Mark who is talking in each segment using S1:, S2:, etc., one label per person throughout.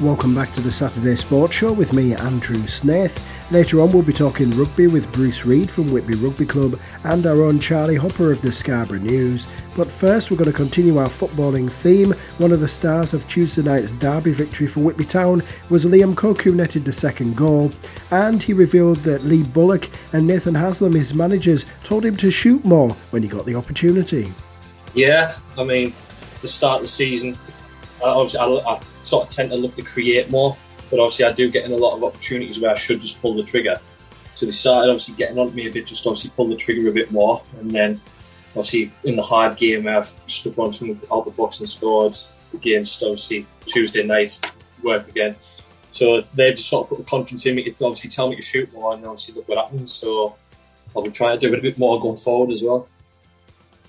S1: welcome back to the Saturday Sports Show with me, Andrew Snaith. Later on, we'll be talking rugby with Bruce Reid from Whitby Rugby Club and our own Charlie Hopper of the Scarborough News. But first, we're going to continue our footballing theme. One of the stars of Tuesday night's derby victory for Whitby Town was Liam Cook, who netted the second goal. And he revealed that Lee Bullock and Nathan Haslam, his managers, told him to shoot more when he got the opportunity.
S2: Yeah, I mean, the start of the season, obviously I, I, sort of tend to look to create more, but obviously I do get in a lot of opportunities where I should just pull the trigger. So they started obviously getting on me a bit, just obviously pull the trigger a bit more, and then obviously in the hard game I've stood on from out the box and scored against obviously Tuesday night work again. So they've just sort of put the confidence in me to obviously tell me to shoot more, and obviously look what happens. So I'll be trying to do it a bit more going forward as well.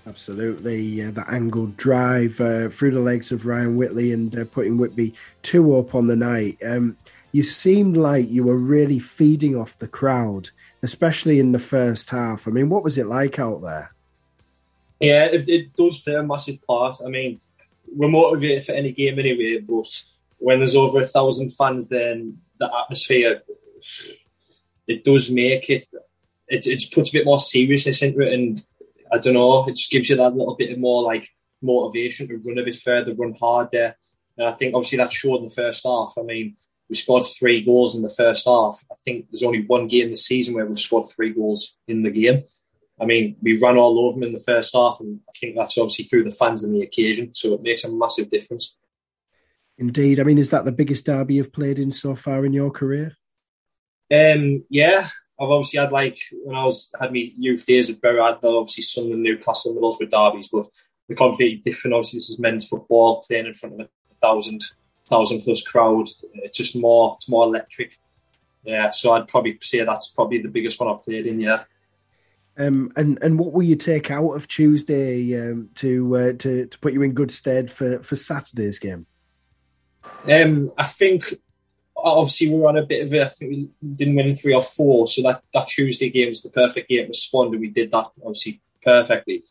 S1: Absolutely, uh, that angled drive uh, through the legs of Ryan Whitley and uh, putting Whitby two up on the night. Um, you seemed like you were really feeding off the crowd, especially in the first half. I mean, what was it like out there?
S2: Yeah, it, it does play a massive part. I mean, we're motivated for any game anyway, but when there's over a thousand fans, then the atmosphere it does make it. It, it puts a bit more seriousness into it, and I don't know, it just gives you that little bit of more like motivation to run a bit further, run harder. And I think obviously that showed in the first half. I mean, we scored three goals in the first half. I think there's only one game this season where we've scored three goals in the game. I mean, we ran all over them in the first half, and I think that's obviously through the fans and the occasion. So it makes a massive difference.
S1: Indeed. I mean, is that the biggest derby you've played in so far in your career?
S2: Um, yeah, I've obviously had like when I was had my youth days at Bury, I had obviously some of the Newcastle Middlesbrough derbies, but they're completely different. Obviously, this is men's football playing in front of a thousand thousand plus crowd. It's just more it's more electric. Yeah, so I'd probably say that's probably the biggest one I've played in. Yeah.
S1: Um, and and what will you take out of Tuesday um, to uh, to to put you in good stead for for Saturday's game?
S2: Um, I think obviously we were on a bit of a, I think we didn't win three or four, so that, that Tuesday game was the perfect game to respond, and we did that obviously perfectly.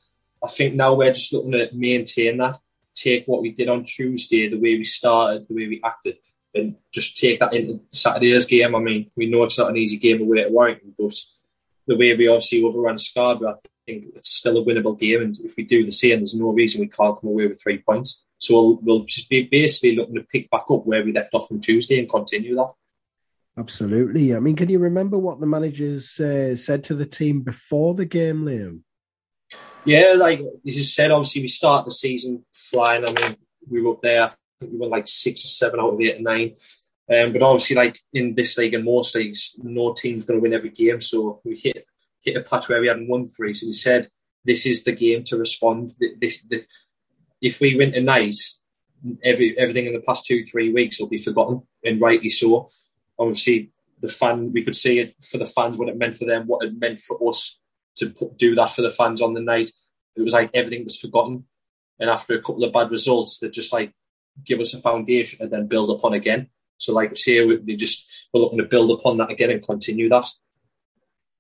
S2: I think now we're just looking to maintain that, take what we did on Tuesday, the way we started, the way we acted, and just take that into Saturday's game. I mean, we know it's not an easy game away at Warrington, but the way we obviously overran Scarborough, I think it's still a winnable game. And if we do the same, there's no reason we can't come away with three points. So we'll, we'll just be basically looking to pick back up where we left off on Tuesday and continue that.
S1: Absolutely. I mean, can you remember what the managers uh, said to the team before the game, Liam?
S2: Yeah, like as you said, obviously we start the season flying. I mean, we were up there. I think we were like six or seven out of eight or nine. Um, but obviously, like in this league and most leagues, no team's going to win every game. So we hit hit a patch where we hadn't won three. So we said, this is the game to respond. This, the, if we win tonight, every everything in the past two three weeks will be forgotten, and rightly so. Obviously, the fan we could see it for the fans what it meant for them, what it meant for us to put, do that for the fans on the night. It was like everything was forgotten, and after a couple of bad results, they just like give us a foundation and then build upon again. So, like say, we just we're looking to build upon that again and continue that.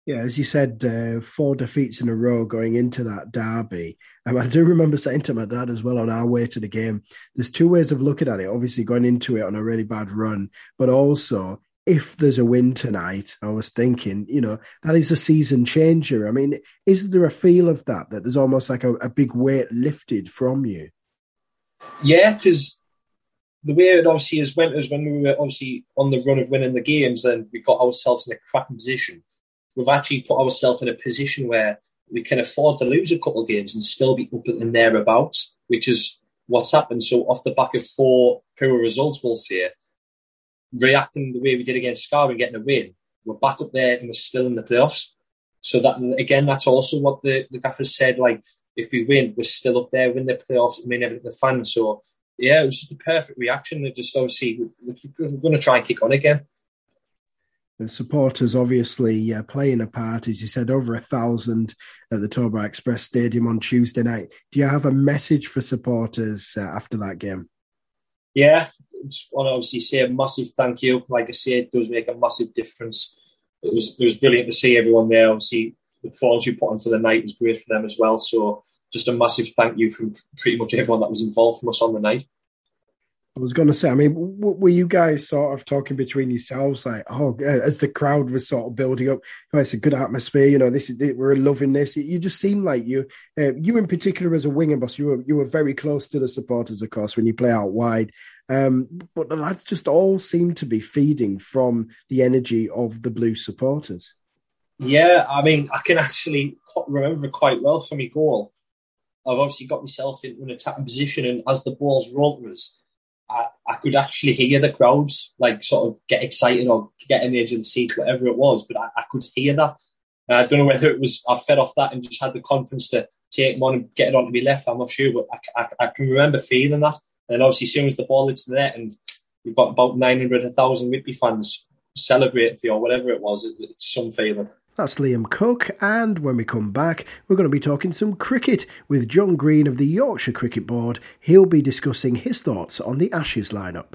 S1: Yeah, as you said, uh, four defeats in a row going into that derby. Um, I do remember saying to my dad as well on our way to the game, there's two ways of looking at it. Obviously, going into it on a really bad run, but also if there's a win tonight, I was thinking, you know, that is a season changer. I mean, is there a feel of that, that there's almost like a, a big weight lifted from you?
S2: Yeah, because the way it obviously is went is when we were obviously on the run of winning the games and we got ourselves in a cracking position we've actually put ourselves in a position where we can afford to lose a couple of games and still be up and thereabouts, which is what's happened. So off the back of four poor results, we'll say, reacting the way we did against Scar and getting a win, we're back up there and we're still in the playoffs. So that again, that's also what the, the gaffers said. Like, if we win, we're still up there, win the playoffs, I mean everything the fans. So yeah, it was just a perfect reaction. It just obviously we're, we're going to try and kick on again.
S1: The supporters obviously uh, playing a part, as you said, over a thousand at the Towbar Express Stadium on Tuesday night. Do you have a message for supporters uh, after that game?
S2: Yeah, just want to obviously say a massive thank you. Like I said, it does make a massive difference. It was it was brilliant to see everyone there. Obviously, the performance you put on for the night was great for them as well. So just a massive thank you from pretty much everyone that was involved from us on the night.
S1: I was going to say, I mean, were you guys sort of talking between yourselves, like, oh, as the crowd was sort of building up, oh, it's a good atmosphere, you know, this is we're loving this. You just seem like you, uh, you in particular as a winger boss, you were you were very close to the supporters, of course, when you play out wide. Um, but the lads just all seem to be feeding from the energy of the blue supporters.
S2: Yeah, I mean, I can actually remember quite well from my goal. I've obviously got myself into an attacking position, and as the ball's rolled us I, I could actually hear the crowds like sort of get excited or get in the edge of the seat, whatever it was. But I, I could hear that. Uh, I don't know whether it was I fed off that and just had the confidence to take one and get it on to me left. I'm not sure, but I, I, I, can remember feeling that. And then obviously, as soon as the ball hits the net, and we've got about 900, 1,000 Whitby fans celebrating for you or whatever it was, it, it's some feeling.
S1: That's Liam Cook, and when we come back, we're going to be talking some cricket with John Green of the Yorkshire Cricket Board. He'll be discussing his thoughts on the Ashes lineup.